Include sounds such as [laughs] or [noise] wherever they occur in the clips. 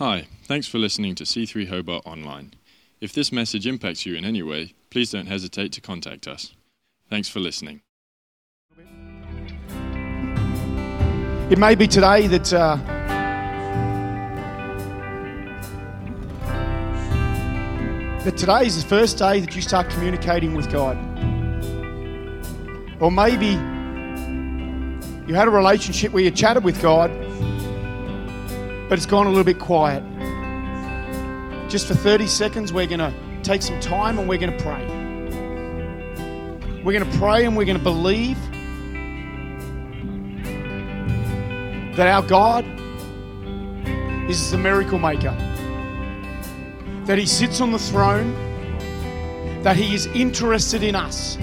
Hi, thanks for listening to C3 Hobart Online. If this message impacts you in any way, please don't hesitate to contact us. Thanks for listening. It may be today that uh, that today is the first day that you start communicating with God. Or maybe you had a relationship where you chatted with God, but it's gone a little bit quiet. Just for 30 seconds, we're going to take some time and we're going to pray. We're going to pray and we're going to believe that our God is the miracle maker, that He sits on the throne, that He is interested in us,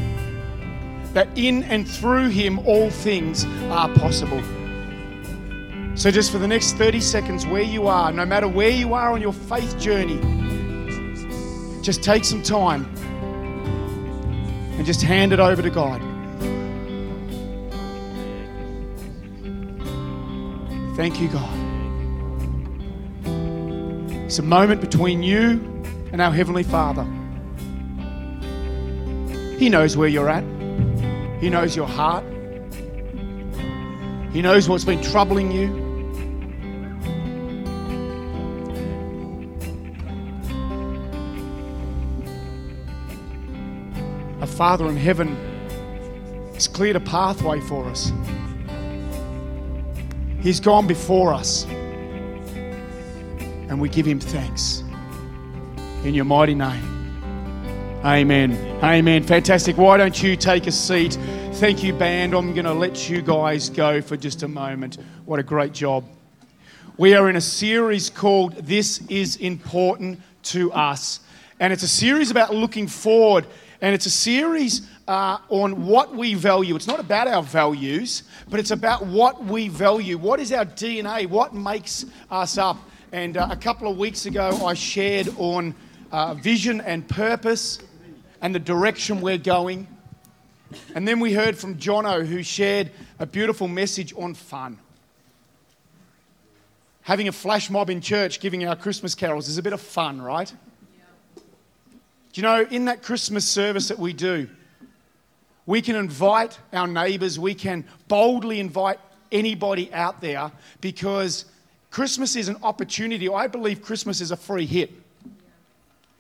that in and through Him all things are possible. So, just for the next 30 seconds, where you are, no matter where you are on your faith journey, just take some time and just hand it over to God. Thank you, God. It's a moment between you and our Heavenly Father. He knows where you're at, He knows your heart, He knows what's been troubling you. Father in heaven has cleared a pathway for us. He's gone before us. And we give him thanks. In your mighty name. Amen. Amen. Fantastic. Why don't you take a seat? Thank you, band. I'm going to let you guys go for just a moment. What a great job. We are in a series called This is Important to Us. And it's a series about looking forward. And it's a series uh, on what we value. It's not about our values, but it's about what we value. What is our DNA? What makes us up? And uh, a couple of weeks ago, I shared on uh, vision and purpose and the direction we're going. And then we heard from Jono, who shared a beautiful message on fun. Having a flash mob in church giving our Christmas carols is a bit of fun, right? You know, in that Christmas service that we do, we can invite our neighbours, we can boldly invite anybody out there because Christmas is an opportunity. I believe Christmas is a free hit.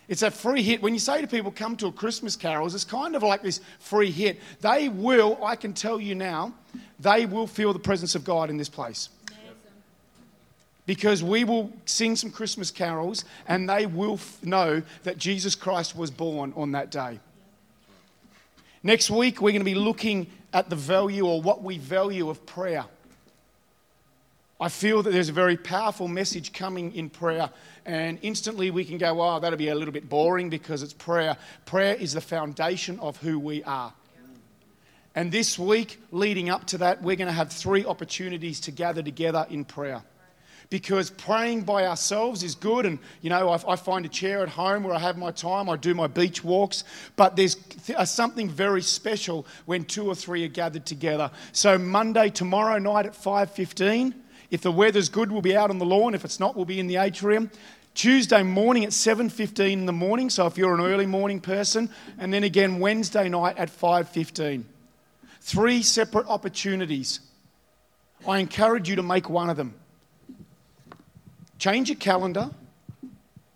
It's a free hit. When you say to people, come to a Christmas carols, it's kind of like this free hit. They will, I can tell you now, they will feel the presence of God in this place. Because we will sing some Christmas carols and they will f- know that Jesus Christ was born on that day. Next week, we're going to be looking at the value or what we value of prayer. I feel that there's a very powerful message coming in prayer, and instantly we can go, oh, that'll be a little bit boring because it's prayer. Prayer is the foundation of who we are. And this week, leading up to that, we're going to have three opportunities to gather together in prayer. Because praying by ourselves is good, and you know, I, I find a chair at home where I have my time, I do my beach walks, but there's th- uh, something very special when two or three are gathered together. So, Monday, tomorrow night at 5.15, if the weather's good, we'll be out on the lawn. If it's not, we'll be in the atrium. Tuesday morning at 7:15 in the morning, so if you're an early morning person, and then again Wednesday night at 5:15. Three separate opportunities. I encourage you to make one of them. Change your calendar.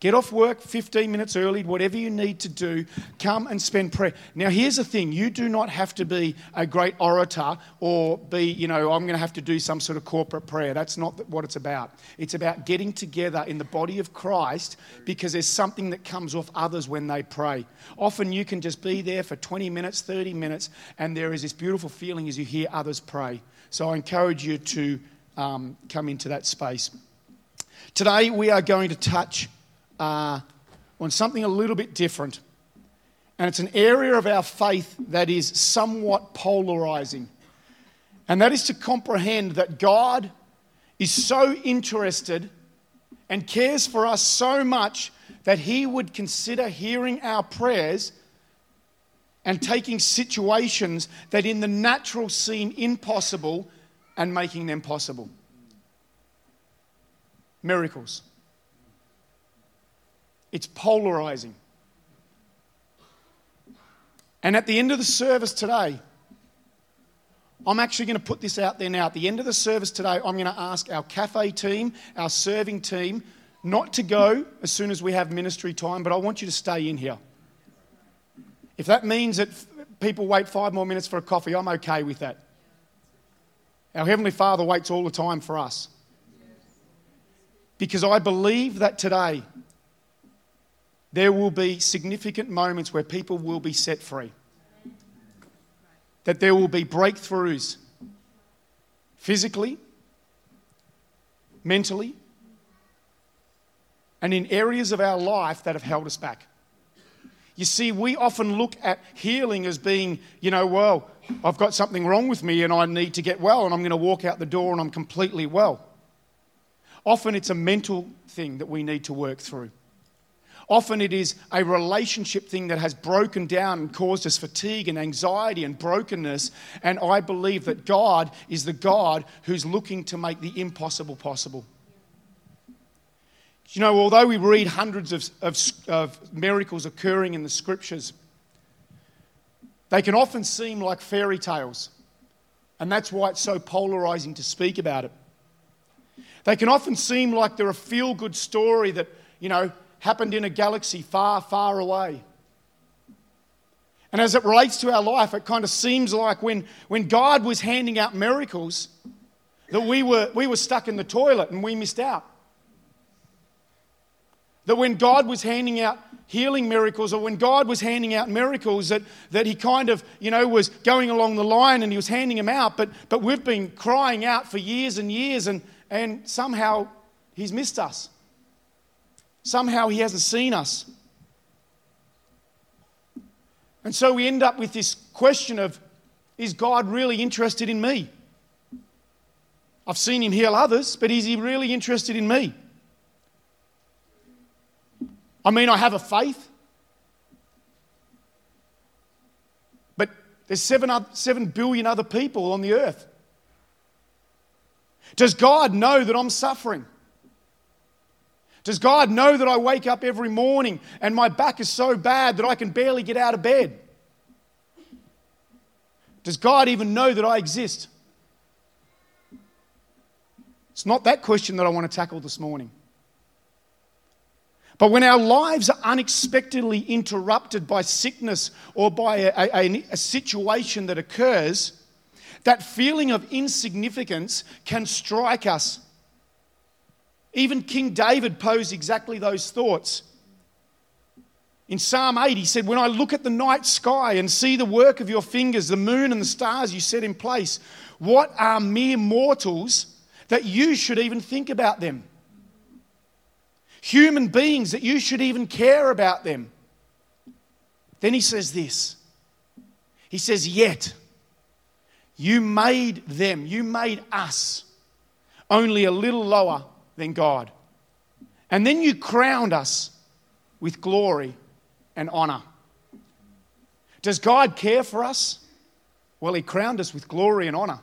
Get off work 15 minutes early, whatever you need to do. Come and spend prayer. Now, here's the thing you do not have to be a great orator or be, you know, I'm going to have to do some sort of corporate prayer. That's not what it's about. It's about getting together in the body of Christ because there's something that comes off others when they pray. Often you can just be there for 20 minutes, 30 minutes, and there is this beautiful feeling as you hear others pray. So I encourage you to um, come into that space. Today, we are going to touch uh, on something a little bit different. And it's an area of our faith that is somewhat polarizing. And that is to comprehend that God is so interested and cares for us so much that He would consider hearing our prayers and taking situations that in the natural seem impossible and making them possible. Miracles. it's polarizing. And at the end of the service today, I'm actually going to put this out there now. At the end of the service today, I'm going to ask our cafe team, our serving team, not to go as soon as we have ministry time, but I want you to stay in here. If that means that people wait five more minutes for a coffee, I'm okay with that. Our Heavenly Father waits all the time for us. Because I believe that today there will be significant moments where people will be set free. That there will be breakthroughs physically, mentally, and in areas of our life that have held us back. You see, we often look at healing as being, you know, well, I've got something wrong with me and I need to get well, and I'm going to walk out the door and I'm completely well. Often it's a mental thing that we need to work through. Often it is a relationship thing that has broken down and caused us fatigue and anxiety and brokenness. And I believe that God is the God who's looking to make the impossible possible. You know, although we read hundreds of, of, of miracles occurring in the scriptures, they can often seem like fairy tales. And that's why it's so polarizing to speak about it. They can often seem like they're a feel good story that, you know, happened in a galaxy far, far away. And as it relates to our life, it kind of seems like when, when God was handing out miracles, that we were, we were stuck in the toilet and we missed out. That when God was handing out healing miracles, or when God was handing out miracles, that, that He kind of, you know, was going along the line and He was handing them out, but, but we've been crying out for years and years, and, and somehow He's missed us. Somehow he hasn't seen us. And so we end up with this question of is God really interested in me? I've seen him heal others, but is he really interested in me? I mean, I have a faith, but there's seven, seven billion other people on the earth. Does God know that I'm suffering? Does God know that I wake up every morning and my back is so bad that I can barely get out of bed? Does God even know that I exist? It's not that question that I want to tackle this morning. But when our lives are unexpectedly interrupted by sickness or by a, a, a, situation that occurs, that feeling of insignificance can strike us even King David posed exactly those thoughts. In Psalm 8, he said, When I look at the night sky and see the work of your fingers, the moon and the stars you set in place, what are mere mortals that you should even think about them? Human beings that you should even care about them. Then he says this He says, Yet you made them, you made us only a little lower than God. And then you crowned us with glory and honor. Does God care for us? Well, He crowned us with glory and honor,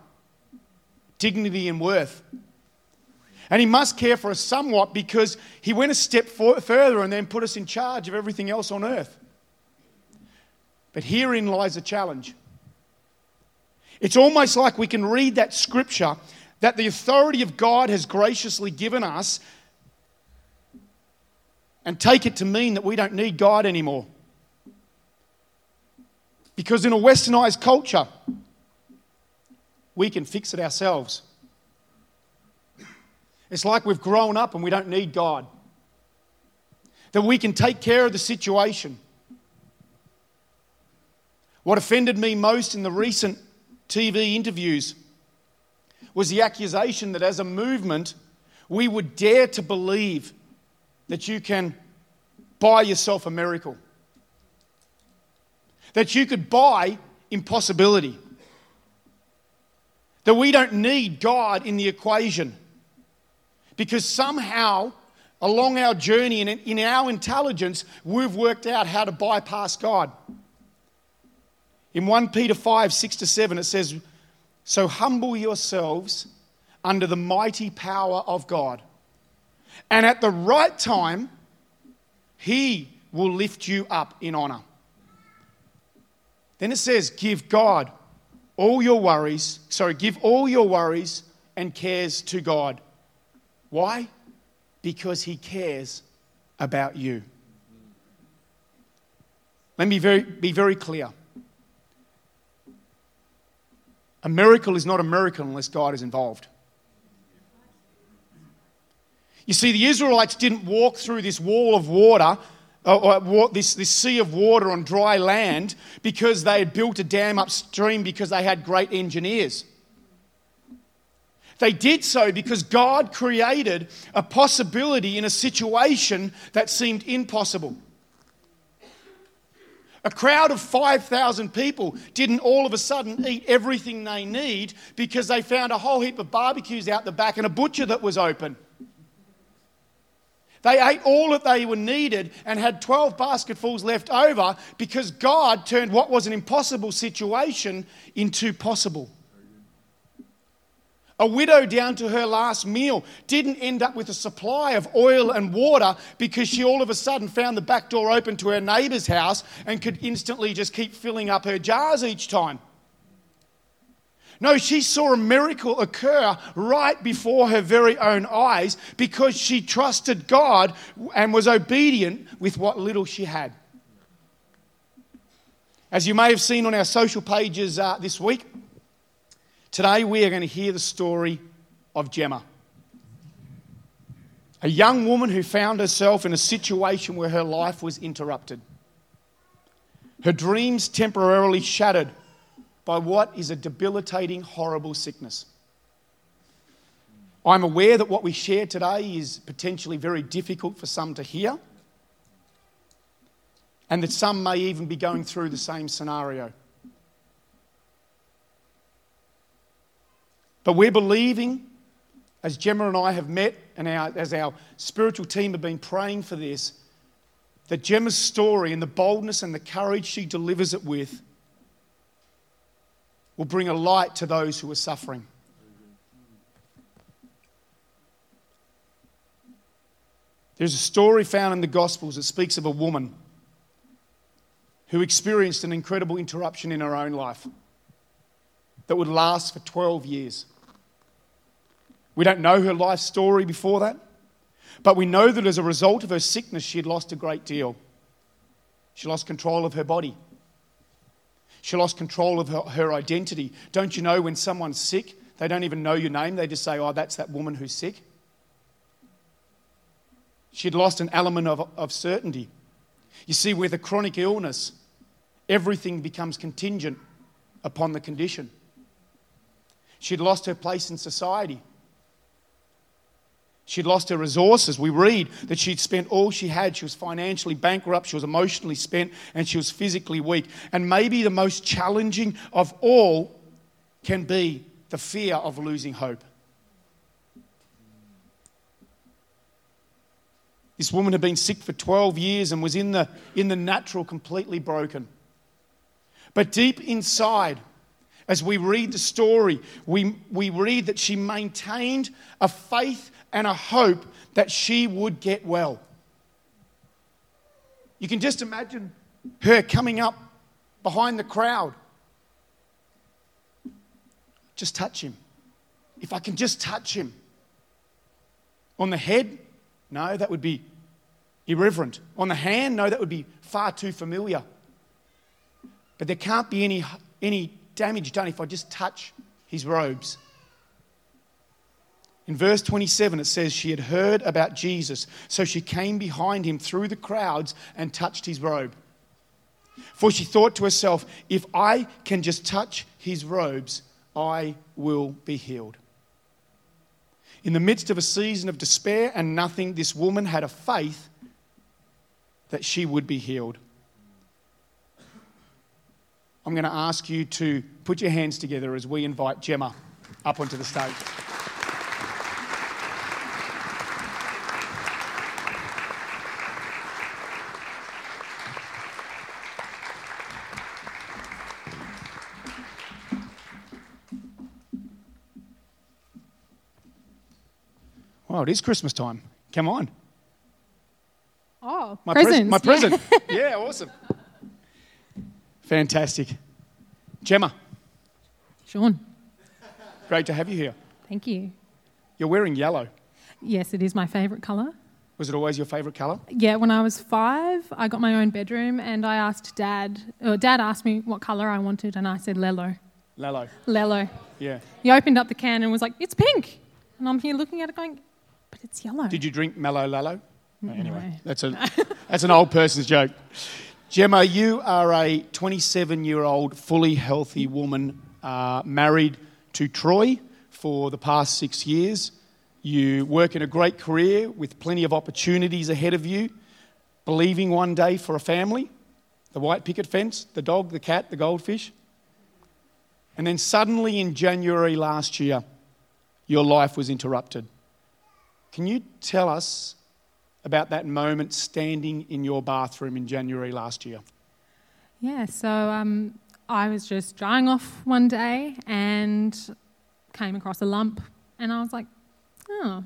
dignity and worth. And He must care for us somewhat because He went a step further and then put us in charge of everything else on earth. But herein lies a challenge. It's almost like we can read that scripture that the authority of God has graciously given us and take it to mean that we don't need God anymore. Because in a westernized culture, we can fix it ourselves. It's like we've grown up and we don't need God. That we can take care of the situation. What offended me most in the recent TV interviews was the accusation that as a movement, we would dare to believe that you can buy yourself a miracle, that you could buy impossibility, that we don't need God in the equation. Because somehow along our journey and in our intelligence, we've worked out how to bypass God. In 1 Peter 5 6 to 7, it says, so humble yourselves under the mighty power of God. And at the right time, He will lift you up in honor. Then it says, Give God all your worries, sorry, give all your worries and cares to God. Why? Because He cares about you. Let me very, be very clear. A miracle is not a miracle unless God is involved. You see, the Israelites didn't walk through this wall of water, uh, uh, or, or this, this sea of water on dry land, because they had built a dam upstream because they had great engineers. They did so because God created a possibility in a situation that seemed impossible. A crowd of 5,000 people didn't all of a sudden eat everything they need because they found a whole heap of barbecues out the back and a butcher that was open. They ate all that they were needed and had 12 basketfuls left over because God turned what was an impossible situation into possible. A widow down to her last meal didn't end up with a supply of oil and water because she all of a sudden found the back door open to her neighbour's house and could instantly just keep filling up her jars each time. No, she saw a miracle occur right before her very own eyes because she trusted God and was obedient with what little she had. As you may have seen on our social pages uh, this week, today we are going to hear the story of Gemma. A young woman who found herself in a situation where her life was interrupted. Her dreams temporarily shattered by what is a debilitating, horrible sickness. I'm aware that what we share today is potentially very difficult for some to hear, and that some may even be going through the same scenario. But we're believing, as Gemma and I have met, and our, as our spiritual team have been praying for this, that Gemma's story and the boldness and the courage she delivers it with will bring a light to those who are suffering. There's a story found in the Gospels that speaks of a woman who experienced an incredible interruption in her own life that would last for 12 years. We don't know her life story before that, but we know that as a result of her sickness, she had lost a great deal. She lost control of her body. She lost control of her, her identity. Don't you know when someone's sick, they don't even know your name, they just say, Oh, that's that woman who's sick? She'd lost an element of, of certainty. You see, with a chronic illness, everything becomes contingent upon the condition. She'd lost her place in society. She'd lost her resources. We read that she'd spent all she had. She was financially bankrupt, she was emotionally spent, and she was physically weak. And maybe the most challenging of all can be the fear of losing hope. This woman had been sick for 12 years and was in the, in the natural completely broken. But deep inside, as we read the story, we, we read that she maintained a faith and a hope that she would get well. You can just imagine her coming up behind the crowd. Just touch him. If I can just touch him. On the head? No, that would be irreverent. On the hand? No, that would be far too familiar. But there can't be any, any damage done if I just touch his robes. In verse 27, it says, She had heard about Jesus, so she came behind him through the crowds and touched his robe. For she thought to herself, If I can just touch his robes, I will be healed. In the midst of a season of despair and nothing, this woman had a faith that she would be healed. I'm going to ask you to put your hands together as we invite Gemma up onto the stage. Oh, it is Christmas time. Come on. Oh, My pres- presents. my present. [laughs] yeah, awesome. Fantastic. Gemma, Sean, great to have you here. thank you. You're wearing yellow. Yes, it is my favourite colour. Was it always your favourite colour? Yeah, when I was five, I got my own bedroom and I asked Dad, or Dad asked me what colour I wanted, and I said Lello. Lello. Lello. Yeah. He opened up the can and was like, it's pink. And I'm here looking at it going, but it's yellow. Did you drink mellow? No, Anyway, No. that's, a, [laughs] that's an old person's joke. Gemma, you are a 27 year old, fully healthy woman, uh, married to Troy for the past six years. You work in a great career with plenty of opportunities ahead of you, believing one day for a family the white picket fence, the dog, the cat, the goldfish. And then suddenly in January last year, your life was interrupted. Can you tell us about that moment standing in your bathroom in January last year? Yeah, so um, I was just drying off one day and came across a lump, and I was like, oh,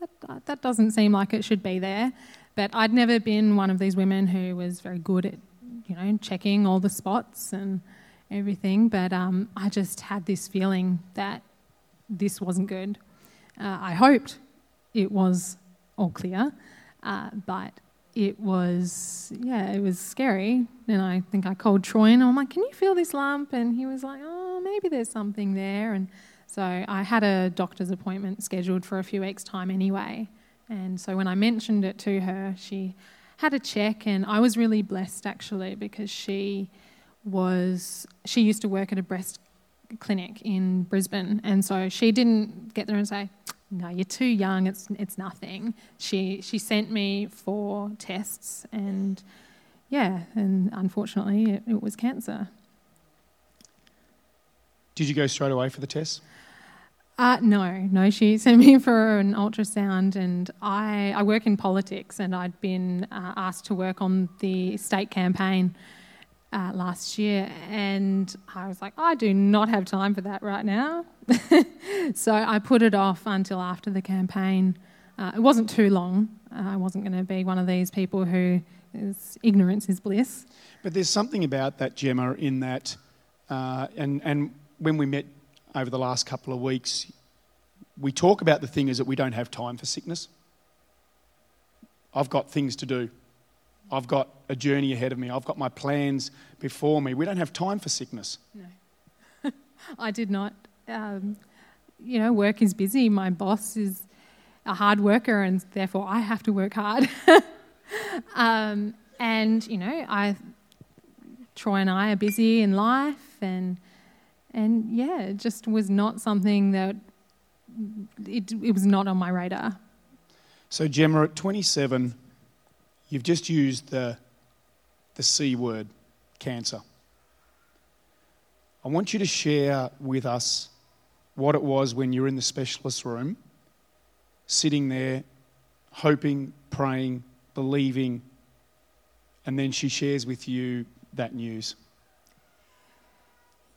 that, that doesn't seem like it should be there. But I'd never been one of these women who was very good at, you know, checking all the spots and everything. But um, I just had this feeling that this wasn't good. Uh, I hoped it was all clear, uh, but it was, yeah, it was scary. And I think I called Troy and I'm like, can you feel this lump? And he was like, oh, maybe there's something there. And so I had a doctor's appointment scheduled for a few weeks' time anyway. And so when I mentioned it to her, she had a check, and I was really blessed actually because she was, she used to work at a breast clinic in Brisbane. And so she didn't get there and say, no, you're too young, it's, it's nothing. She, she sent me for tests, and yeah, and unfortunately, it, it was cancer. Did you go straight away for the test? Uh, no, no. She sent me for an ultrasound, and I, I work in politics, and I'd been uh, asked to work on the state campaign uh, last year, and I was like, I do not have time for that right now. [laughs] so I put it off until after the campaign. Uh, it wasn't too long. Uh, I wasn't going to be one of these people who is ignorance is bliss. But there's something about that, Gemma, in that, uh, and, and when we met over the last couple of weeks, we talk about the thing is that we don't have time for sickness. I've got things to do. I've got a journey ahead of me. I've got my plans before me. We don't have time for sickness. No, [laughs] I did not. Um, you know, work is busy. My boss is a hard worker, and therefore I have to work hard. [laughs] um, and you know, I, Troy and I are busy in life, and and yeah, it just was not something that it, it was not on my radar. So, Gemma, at 27, you've just used the, the C word, cancer. I want you to share with us what it was when you were in the specialist room, sitting there, hoping, praying, believing, and then she shares with you that news.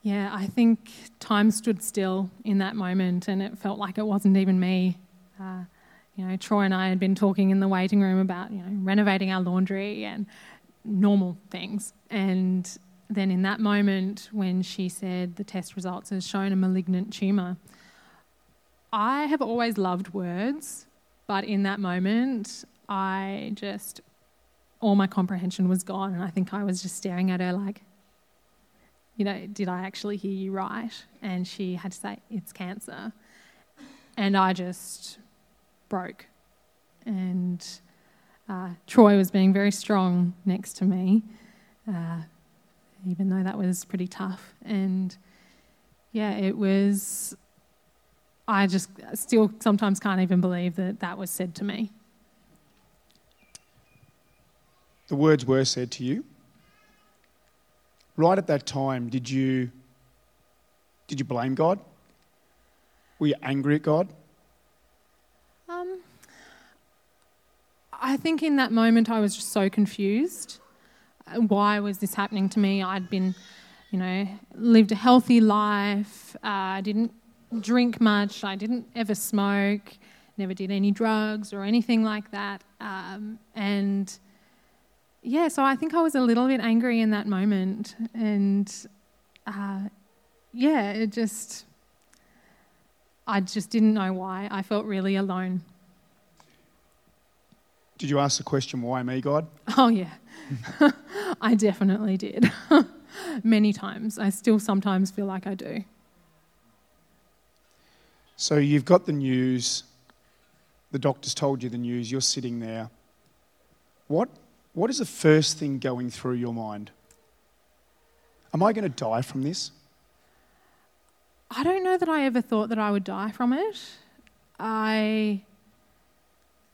Yeah, I think time stood still in that moment, and it felt like it wasn't even me. Uh, you know, Troy and I had been talking in the waiting room about you know renovating our laundry and normal things, and then in that moment when she said the test results has shown a malignant tumor, I have always loved words, but in that moment, I just all my comprehension was gone, and I think I was just staring at her like, you know, did I actually hear you right? And she had to say, it's cancer. And I just broke. And uh, Troy was being very strong next to me, uh, even though that was pretty tough. And yeah, it was, I just still sometimes can't even believe that that was said to me. The words were said to you. Right at that time, did you did you blame God? Were you angry at God? Um, I think in that moment I was just so confused. Uh, Why was this happening to me? I'd been, you know, lived a healthy life. Uh, I didn't drink much. I didn't ever smoke. Never did any drugs or anything like that. Um, and yeah, so I think I was a little bit angry in that moment. And uh, yeah, it just, I just didn't know why. I felt really alone. Did you ask the question, why me, God? [laughs] Oh, yeah. [laughs] I definitely did. [laughs] Many times. I still sometimes feel like I do. So you've got the news, the doctor's told you the news, you're sitting there. What, what is the first thing going through your mind? Am I going to die from this? I don't know that I ever thought that I would die from it. I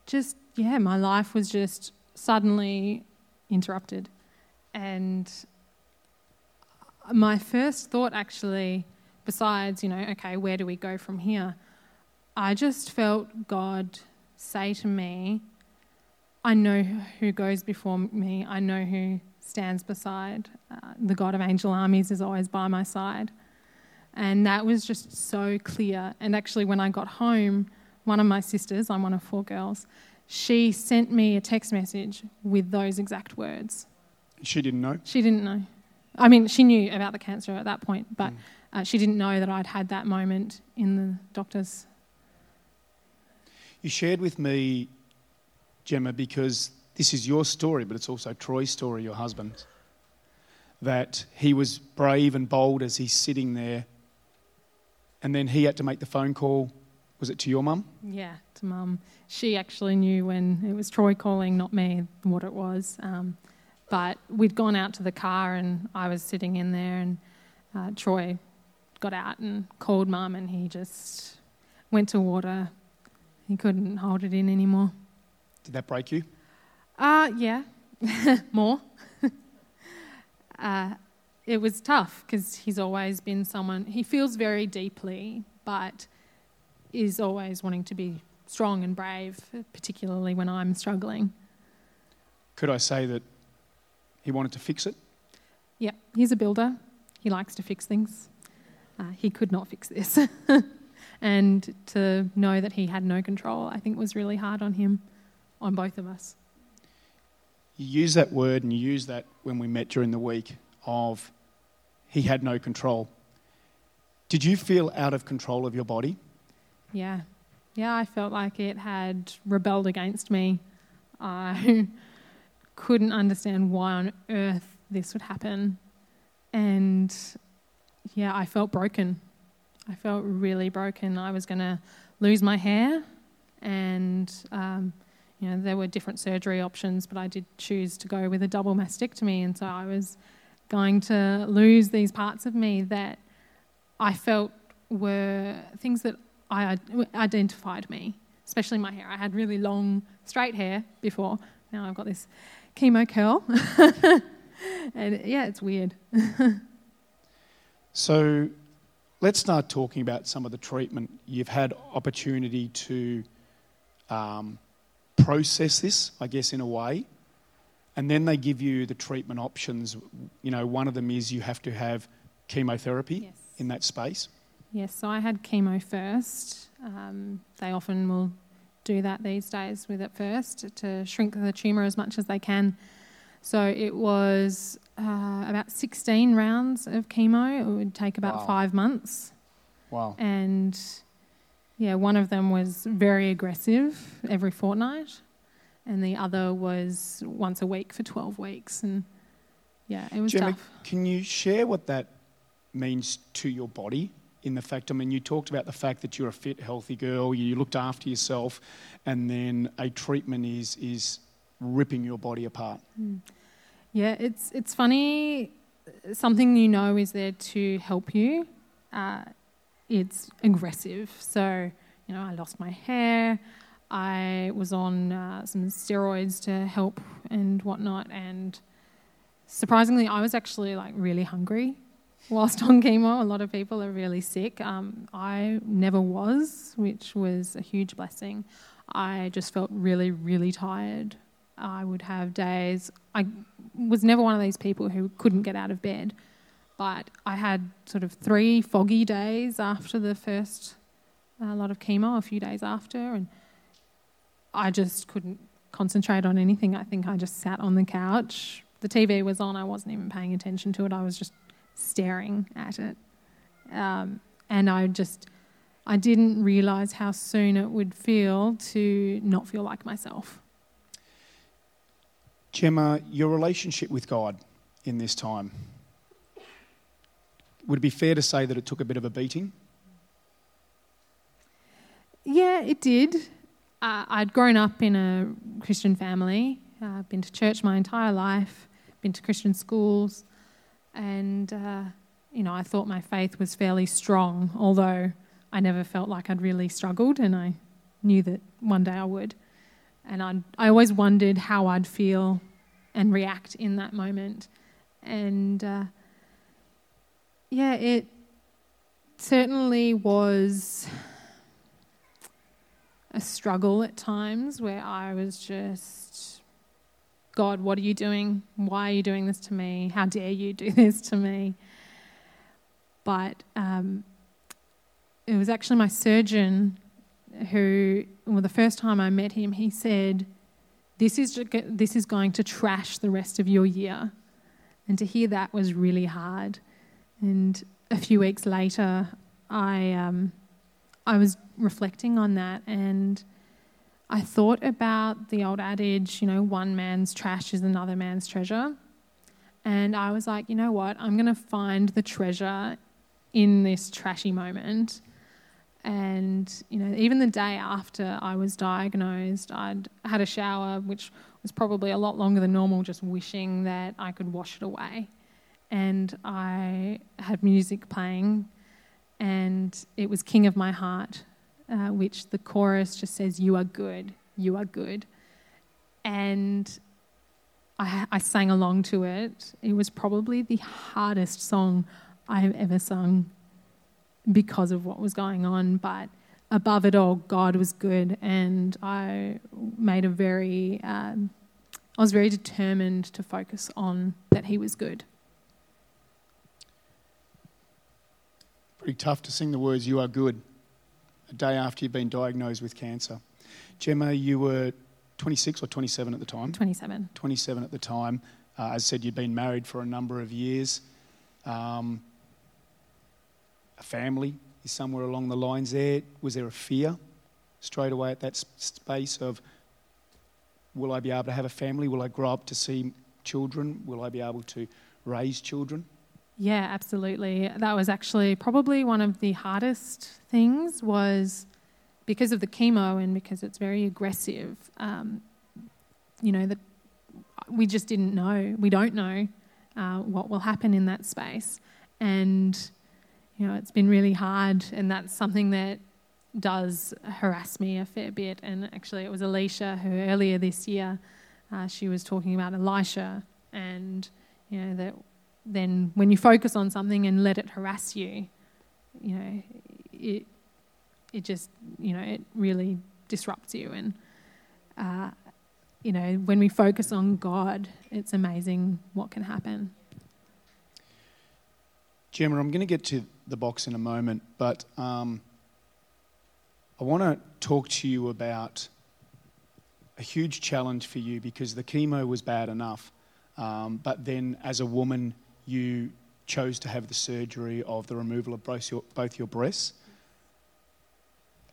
just, yeah, my life was just suddenly interrupted. And my first thought, actually, besides, you know, okay, where do we go from here? I just felt God say to me, I know who goes before me, I know who stands beside. Uh, the God of angel armies is always by my side. And that was just so clear. And actually, when I got home, one of my sisters, I'm one of four girls, she sent me a text message with those exact words. She didn't know. She didn't know. I mean, she knew about the cancer at that point, but uh, she didn't know that I'd had that moment in the doctor's. You shared with me, Gemma, because this is your story, but it's also Troy's story, your husband, that he was brave and bold as he's sitting there, and then he had to make the phone call. Was it to your mum? Yeah, to mum. She actually knew when it was Troy calling, not me, what it was. Um, but we'd gone out to the car, and I was sitting in there, and uh, Troy got out and called mum, and he just went to water. He couldn't hold it in anymore. Did that break you? Uh, yeah, [laughs] more. [laughs] uh, it was tough because he's always been someone, he feels very deeply, but is always wanting to be strong and brave, particularly when I'm struggling. Could I say that he wanted to fix it? Yeah, he's a builder. He likes to fix things. Uh, he could not fix this. [laughs] and to know that he had no control, I think was really hard on him, on both of us. You use that word and you use that when we met during the week of he had no control. Did you feel out of control of your body? Yeah. Yeah, I felt like it had rebelled against me. I couldn't understand why on earth this would happen. And yeah, I felt broken. I felt really broken. I was going to lose my hair, and um, you know there were different surgery options, but I did choose to go with a double mastectomy, and so I was going to lose these parts of me that I felt were things that I identified me, especially my hair. I had really long, straight hair before. Now I've got this chemo curl, [laughs] and yeah, it's weird. [laughs] So let's start talking about some of the treatment. You've had opportunity to um, process this, I guess, in a way. And then they give you the treatment options. You know, one of them is you have to have chemotherapy Yes. in that space. Yes, so I had chemo first. Um, they often will do that these days with it first to shrink the tumour as much as they can. So it was uh, about 16 rounds of chemo. It would take about Wow. five months. Wow. And yeah, one of them was very aggressive every fortnight, and the other was once a week for 12 weeks. And yeah, it was tough. can you share what that means to your body? In the fact, I mean, you talked about the fact that you're a fit, healthy girl, you looked after yourself, and then a treatment is is ripping your body apart. Yeah, it's it's funny. Something you know is there to help you. Uh, it's aggressive. So you know, I lost my hair. I was on uh, some steroids to help and whatnot, and surprisingly, I was actually like really hungry whilst on chemo. A lot of people are really sick. Um, I never was, which was a huge blessing. I just felt really, really tired. I would have days. I was never one of these people who couldn't get out of bed, but I had sort of three foggy days after the first uh, lot of chemo, a few days after, and I just couldn't concentrate on anything. I think I just sat on the couch. The TV was on. I wasn't even paying attention to it. I was just staring at it. Um, and I just, I didn't realize how soon it would feel to not feel like myself. Gemma, your relationship with God in this time, would it be fair to say that it took a bit of a beating? Yeah, it did. Uh, I'd grown up in a Christian family, uh, been to church my entire life, been to Christian schools, and uh, you know I thought my faith was fairly strong, although I never felt like I'd really struggled, and I knew that one day I would. And i I always wondered how I'd feel and react in that moment. And uh, yeah, it certainly was a struggle at times where I was just, God, what are you doing? Why are you doing this to me? How dare you do [laughs] this to me? But um, it was actually my surgeon who, well, the first time I met him, he said, this is, this is going to trash the rest of your year. And to hear that was really hard. And a few weeks later, I, um, I was reflecting on that and I thought about the old adage, you know, one man's trash is another man's treasure. And I was like, you know what? I'm going to find the treasure in this trashy moment and, you know, even the day after I was diagnosed, I'd had a shower, which was probably a lot longer than normal, just wishing that I could wash it away. And I had music playing, and it was King of My Heart, uh, which the chorus just says, You are good, you are good. And I, I sang along to it. It was probably the hardest song I have ever sung because of what was going on, but above it all, God was good, and I made a very, um, I was very determined to focus on that He was good. Pretty tough to sing the words "You are good" a day after you've been diagnosed with cancer. Gemma, you were 26 or 27 at the time. 27. 27 at the time. Uh, as I said, you'd been married for a number of years. Um, a family is somewhere along the lines there. Was there a fear straight away at that space of, will I be able to have a family? Will I grow up to see children? Will I be able to raise children? Yeah, absolutely. That was actually probably one of the hardest things was because of the chemo and because it's very aggressive. Um, you know that we just didn't know. We don't know uh, what will happen in that space, and you know, it's been really hard, and that's something that does harass me a fair bit. And actually, it was Alicia who earlier this year uh, she was talking about Elisha, and you know that then when you focus on something and let it harass you, you know, it it just you know it really disrupts you and. Uh, you know, when we focus on God, it's amazing what can happen. Gemma, I'm going to get to the box in a moment, but um, I want to talk to you about a huge challenge for you because the chemo was bad enough, um, but then as a woman, you chose to have the surgery of the removal of both your, both your breasts.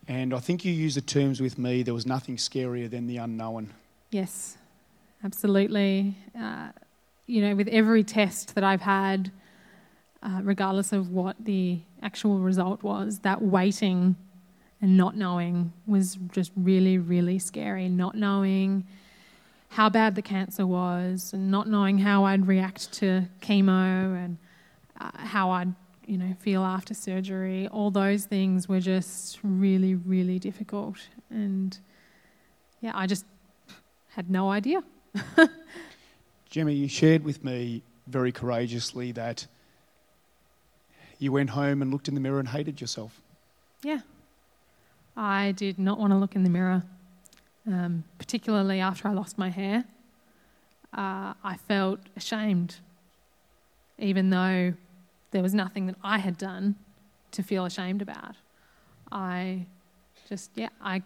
And I think you used the terms with me there was nothing scarier than the unknown. Yes, absolutely. Uh, you know, with every test that I've had, uh, regardless of what the actual result was, that waiting and not knowing was just really, really scary. Not knowing how bad the cancer was, and not knowing how I'd react to chemo, and uh, how I'd you know feel after surgery. All those things were just really, really difficult, and yeah, I just had no idea. [laughs] Gemma, you shared with me very courageously that you went home and looked in the mirror and hated yourself. Yeah. I did not want to look in the mirror, um, particularly after I lost my hair. Uh, I felt ashamed, even though there was nothing that I had done to feel ashamed about. I just, yeah, I,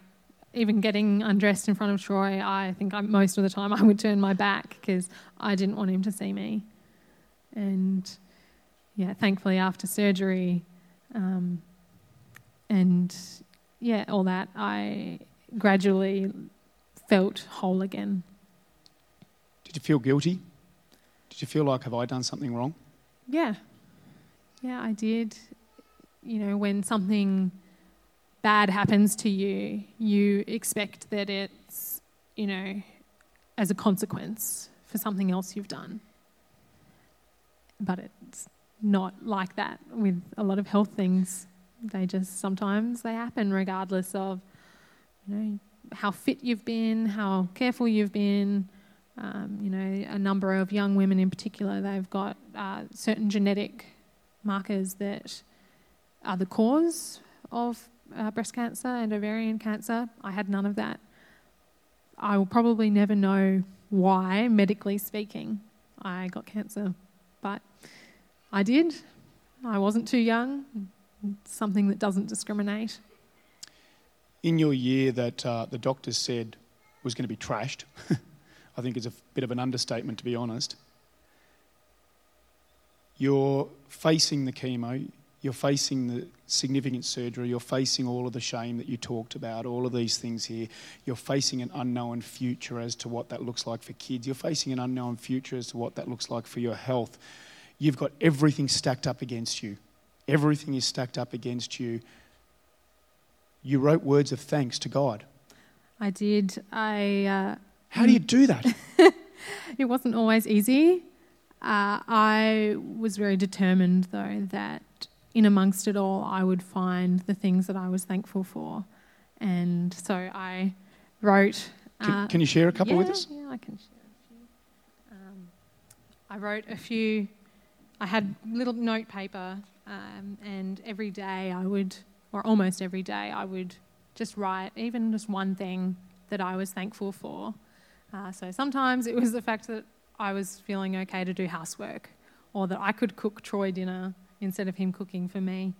even getting undressed in front of Troy, I think I, most of the time I would turn my back because I didn't want him to see me. And yeah, thankfully after surgery um, and yeah, all that, I gradually felt whole again. Did you feel guilty? Did you feel like, have I done something wrong? Yeah. Yeah, I did. You know, when something bad happens to you, you expect that it's, you know, as a consequence for something else you've done. But it's not like that with a lot of health things. They just sometimes they happen regardless of, you know, how fit you've been, how careful you've been. Um, you know, a number of young women in particular, they've got uh, certain genetic markers that are the cause of uh, breast cancer and ovarian cancer. I had none of that. I will probably never know why, medically speaking, I got cancer, but I did. I wasn't too young. It's something that doesn't discriminate. In your year that uh, the doctors said was going to be trashed, [laughs] I think it's a bit of an understatement to be honest. You're facing the chemo, you're facing the significant surgery, you're facing all of the shame that you talked about, all of these things here. You're facing an unknown future as to what that looks like for kids. You're facing an unknown future as to what that looks like for your health. You've got everything stacked up against you. Everything is stacked up against you. You wrote words of thanks to God. I did. I. Uh, How do you do that? [laughs] it wasn't always easy. Uh, I was very determined, though, that in amongst it all, I would find the things that I was thankful for. And so I wrote. Can, uh, can you share a couple yeah, with us? Yeah, I can share a few. Um, I wrote a few. I had little note paper, um, and every day I would, or almost every day, I would just write even just one thing that I was thankful for. Uh, so sometimes it was the fact that I was feeling okay to do housework, or that I could cook Troy dinner instead of him cooking for me.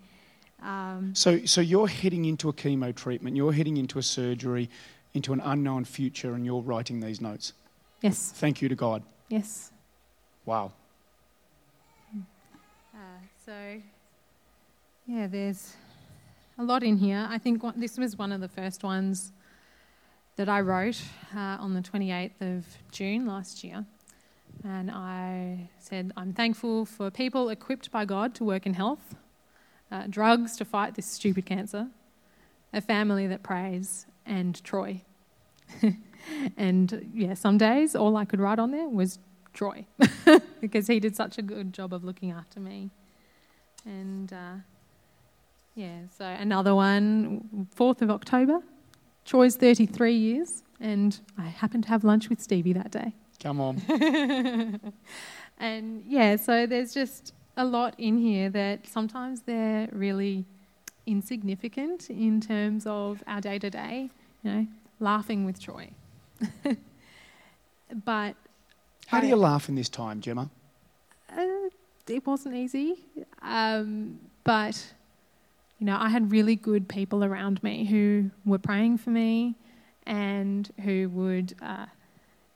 Um, So, so you're heading into a chemo treatment, you're heading into a surgery, into an unknown future, and you're writing these notes. yes, Thank you to God. yes. Wow. Uh, so, yeah, there's a lot in here. I think one, this was one of the first ones that I wrote uh, on the 28th of June last year. And I said, I'm thankful for people equipped by God to work in health, uh, drugs to fight this stupid cancer, a family that prays, and Troy. [laughs] and yeah, some days all I could write on there was Troy [laughs] because he did such a good job of looking after me. And uh, yeah, so another one, 4th of October. Troy's 33 years, and I happened to have lunch with Stevie that day. Come on. [laughs] And yeah, so there's just a lot in here that sometimes they're really insignificant in terms of our day to day, you know, laughing with Troy. [laughs] but How do you laugh in this time, Gemma? uh, it wasn't easy, um, but you know, I had really good people around me who were praying for me and who would, uh,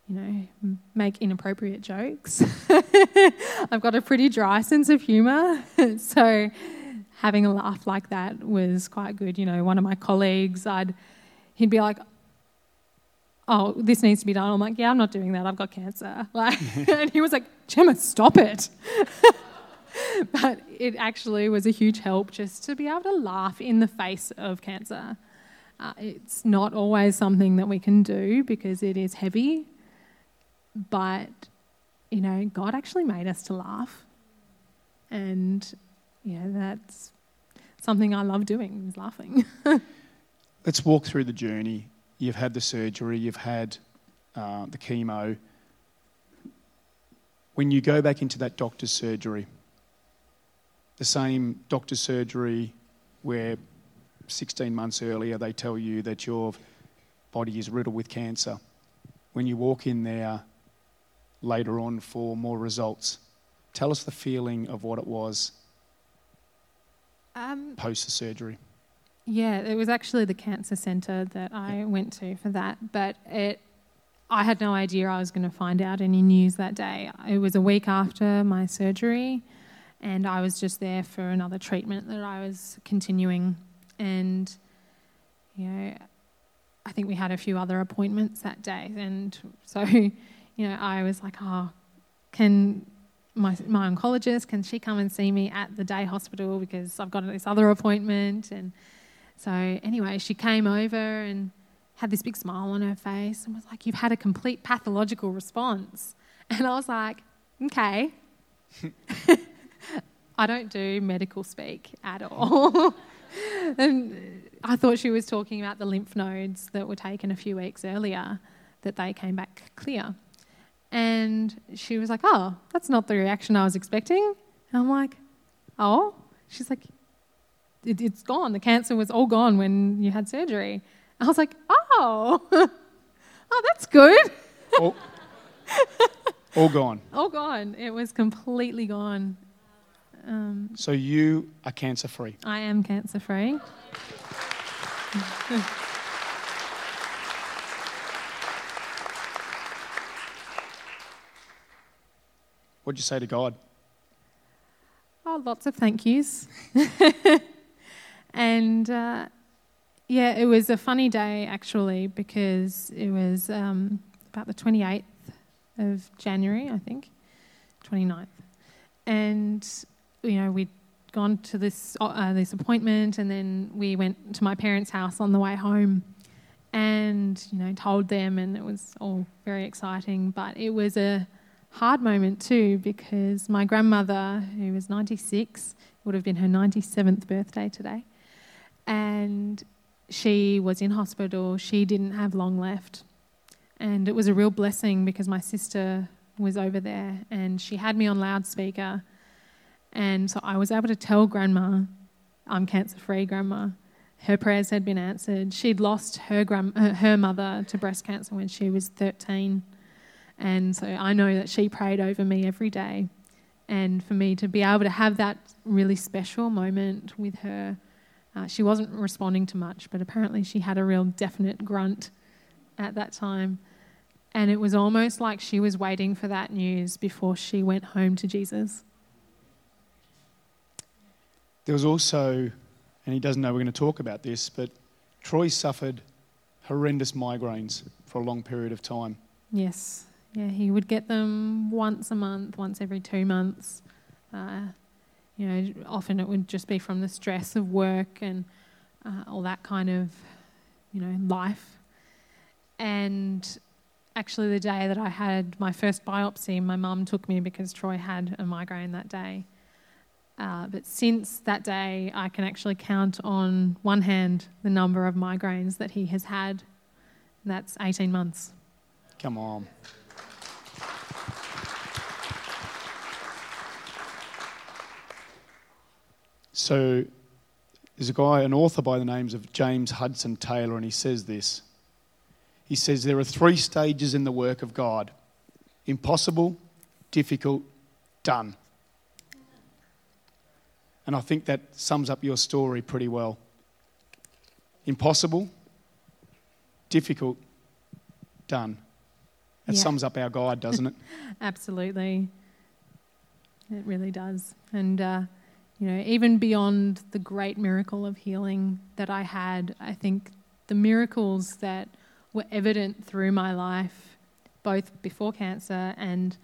you know, make inappropriate jokes. [laughs] I've got a pretty dry sense of humour, [laughs] so having a laugh like that was quite good. You know, one of my colleagues, I'd he'd be like, "Oh, this needs to be done." I'm like, "Yeah, I'm not doing that. I've got cancer." [laughs] Like, and he was like, "Gemma, stop it." [laughs] but it actually was a huge help just to be able to laugh in the face of cancer. Uh, it's not always something that we can do because it is heavy, but you know, God actually made us to laugh, and yeah, that's something I love doing is laughing. [laughs] Let's walk through the journey. You've had the surgery, you've had uh, the chemo. When you go back into that doctor's surgery, the same doctor's surgery where 16 months earlier they tell you that your body is riddled with cancer. When you walk in there later on for more results, tell us the feeling of what it was um, post the surgery. Yeah, it was actually the cancer centre that I went to for that, but it. I had no idea I was going to find out any news that day. It was a week after my surgery, and I was just there for another treatment that I was continuing. And, you know, I think we had a few other appointments that day. And so, [laughs] you know, I was like, oh, can my, my oncologist, can she come and see me at the day hospital because I've got this other appointment? And so, anyway, she came over and had this big smile on her face and was like, You've had a complete pathological response. [laughs] And I was like, Okay. [laughs] I don't do medical speak at all. [laughs] and I thought she was talking about the lymph nodes that were taken a few weeks earlier, that they came back clear. And she was like, Oh, that's not the reaction I was expecting. And I'm like, Oh? She's like, it, It's gone. The cancer was all gone when you had surgery. I was like, Oh, [laughs] oh, that's good. All, all gone. [laughs] All gone. It was completely gone. Um, So you are cancer free. I am cancer free. What'd you say to God? Oh, lots of thank yous. [laughs] and uh, yeah, it was a funny day actually because it was um, about the 28th of January, I think, 29th. And, you know, we'd gone to this, uh, this appointment and then we went to my parents' house on the way home and, you know, told them and it was all very exciting. But it was a hard moment too because my grandmother, who was 96, would have been her 97th birthday today, and she was in hospital. She didn't have long left. And it was a real blessing because my sister was over there and she had me on loudspeaker. And so I was able to tell grandma, I'm cancer free, grandma. Her prayers had been answered. She'd lost her, grand- her mother to breast cancer when she was 13. And so I know that she prayed over me every day. And for me to be able to have that really special moment with her, uh, she wasn't responding to much, but apparently she had a real definite grunt at that time. And it was almost like she was waiting for that news before she went home to Jesus. There was also, and he doesn't know we're going to talk about this, but Troy suffered horrendous migraines for a long period of time. Yes. Yeah, he would get them once a month, once every two months. Uh, you know, often it would just be from the stress of work and uh, all that kind of, you know, life. And actually, the day that I had my first biopsy, my mum took me because Troy had a migraine that day. Uh, but since that day, I can actually count on one hand the number of migraines that he has had. And that's 18 months. Come on. So there's a guy, an author by the names of James Hudson Taylor, and he says this. He says there are three stages in the work of God impossible, difficult, done. And I think that sums up your story pretty well. Impossible, difficult, done. That Yeah. sums up our God, doesn't it? [laughs] Absolutely. It really does. And, uh, you know, even beyond the great miracle of healing that I had, I think the miracles that were evident through my life, both before cancer and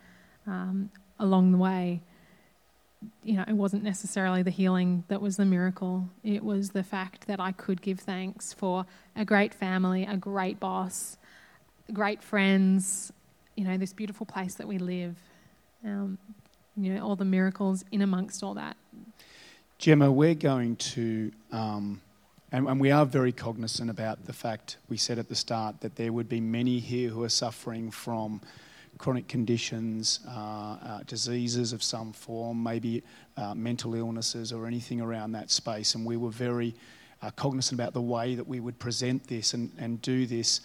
um, along the way, you know, it wasn't necessarily the healing that was the miracle. It was the fact that I could give thanks for a great family, a great boss, great friends, you know, this beautiful place that we live. Um, you know, all the miracles in amongst all that. Gemma, we're going to, um, and, and we are very cognizant about the fact we said at the start that there would be many here who are suffering from chronic conditions, uh, uh, diseases of some form, maybe uh, mental illnesses or anything around that space. And we were very cognizant about the way that we would present this and, and do this.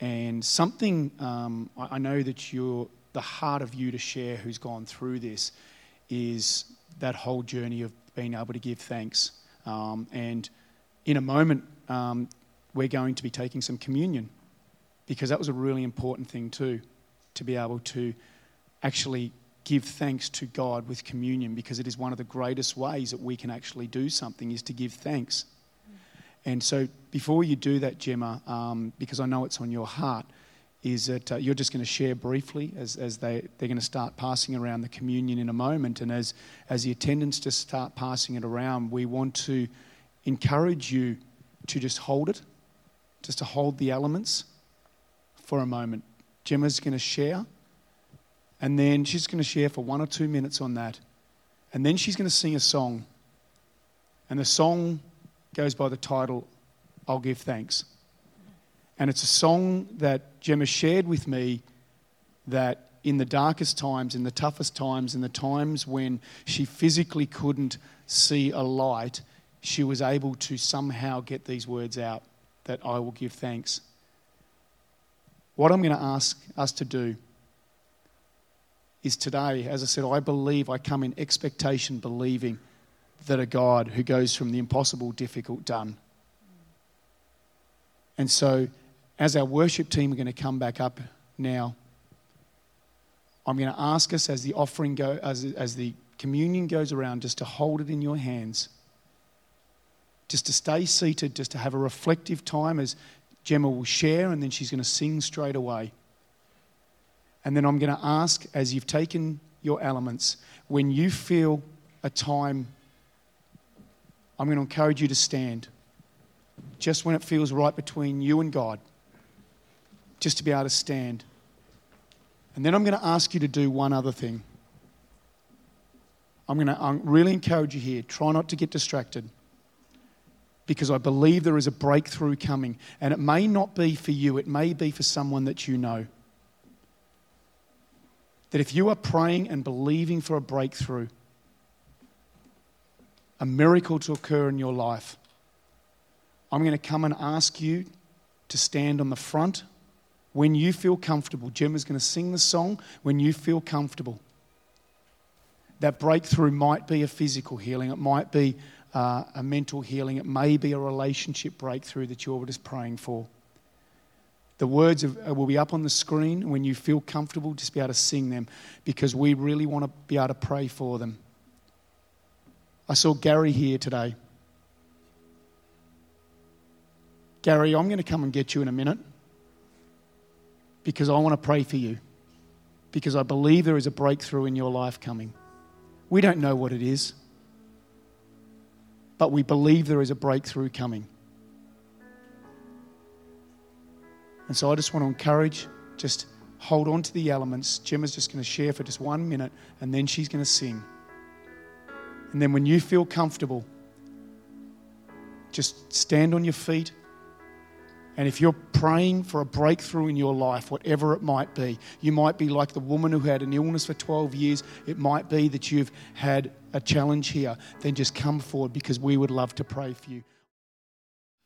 And something um, I, I know that you're the heart of you to share who's gone through this is that whole journey of being able to give thanks. Um, and in a moment, um, we're going to be taking some communion because that was a really important thing too, to be able to actually give thanks to God with communion because it is one of the greatest ways that we can actually do something is to give thanks. And so before you do that, Gemma, um, because I know it's on your heart, is that uh, you're just going to share briefly as, as they, they're going to start passing around the communion in a moment. And as, as the attendants just start passing it around, we want to encourage you to just hold it, just to hold the elements for a moment. Gemma's going to share, and then she's going to share for one or two minutes on that. And then she's going to sing a song. And the song goes by the title, I'll Give Thanks. And it's a song that Gemma shared with me that in the darkest times, in the toughest times, in the times when she physically couldn't see a light, she was able to somehow get these words out that I will give thanks. What I'm going to ask us to do is today, as I said, I believe, I come in expectation, believing that a God who goes from the impossible, difficult, done. And so, as our worship team are going to come back up now, I'm going to ask us as the offering go, as, as the communion goes around, just to hold it in your hands, just to stay seated, just to have a reflective time as Gemma will share, and then she's going to sing straight away. And then I'm going to ask, as you've taken your elements, when you feel a time, I'm going to encourage you to stand. Just when it feels right between you and God, just to be able to stand. And then I'm going to ask you to do one other thing. I'm going to really encourage you here try not to get distracted because I believe there is a breakthrough coming. And it may not be for you, it may be for someone that you know that if you are praying and believing for a breakthrough, a miracle to occur in your life, I'm going to come and ask you to stand on the front when you feel comfortable. Gemma's going to sing the song when you feel comfortable. That breakthrough might be a physical healing, it might be uh, a mental healing, it may be a relationship breakthrough that you're just praying for. The words of, uh, will be up on the screen. When you feel comfortable, just be able to sing them because we really want to be able to pray for them. I saw Gary here today. Gary, I'm going to come and get you in a minute because I want to pray for you because I believe there is a breakthrough in your life coming. We don't know what it is, but we believe there is a breakthrough coming. And so I just want to encourage, just hold on to the elements. Gemma's just going to share for just one minute, and then she's going to sing. And then when you feel comfortable, just stand on your feet. And if you're praying for a breakthrough in your life, whatever it might be, you might be like the woman who had an illness for 12 years. It might be that you've had a challenge here. Then just come forward because we would love to pray for you.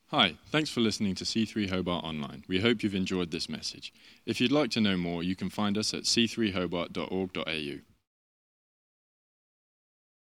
Hi, thanks for listening to C3 Hobart Online. We hope you've enjoyed this message. If you'd like to know more, you can find us at c3hobart.org.au.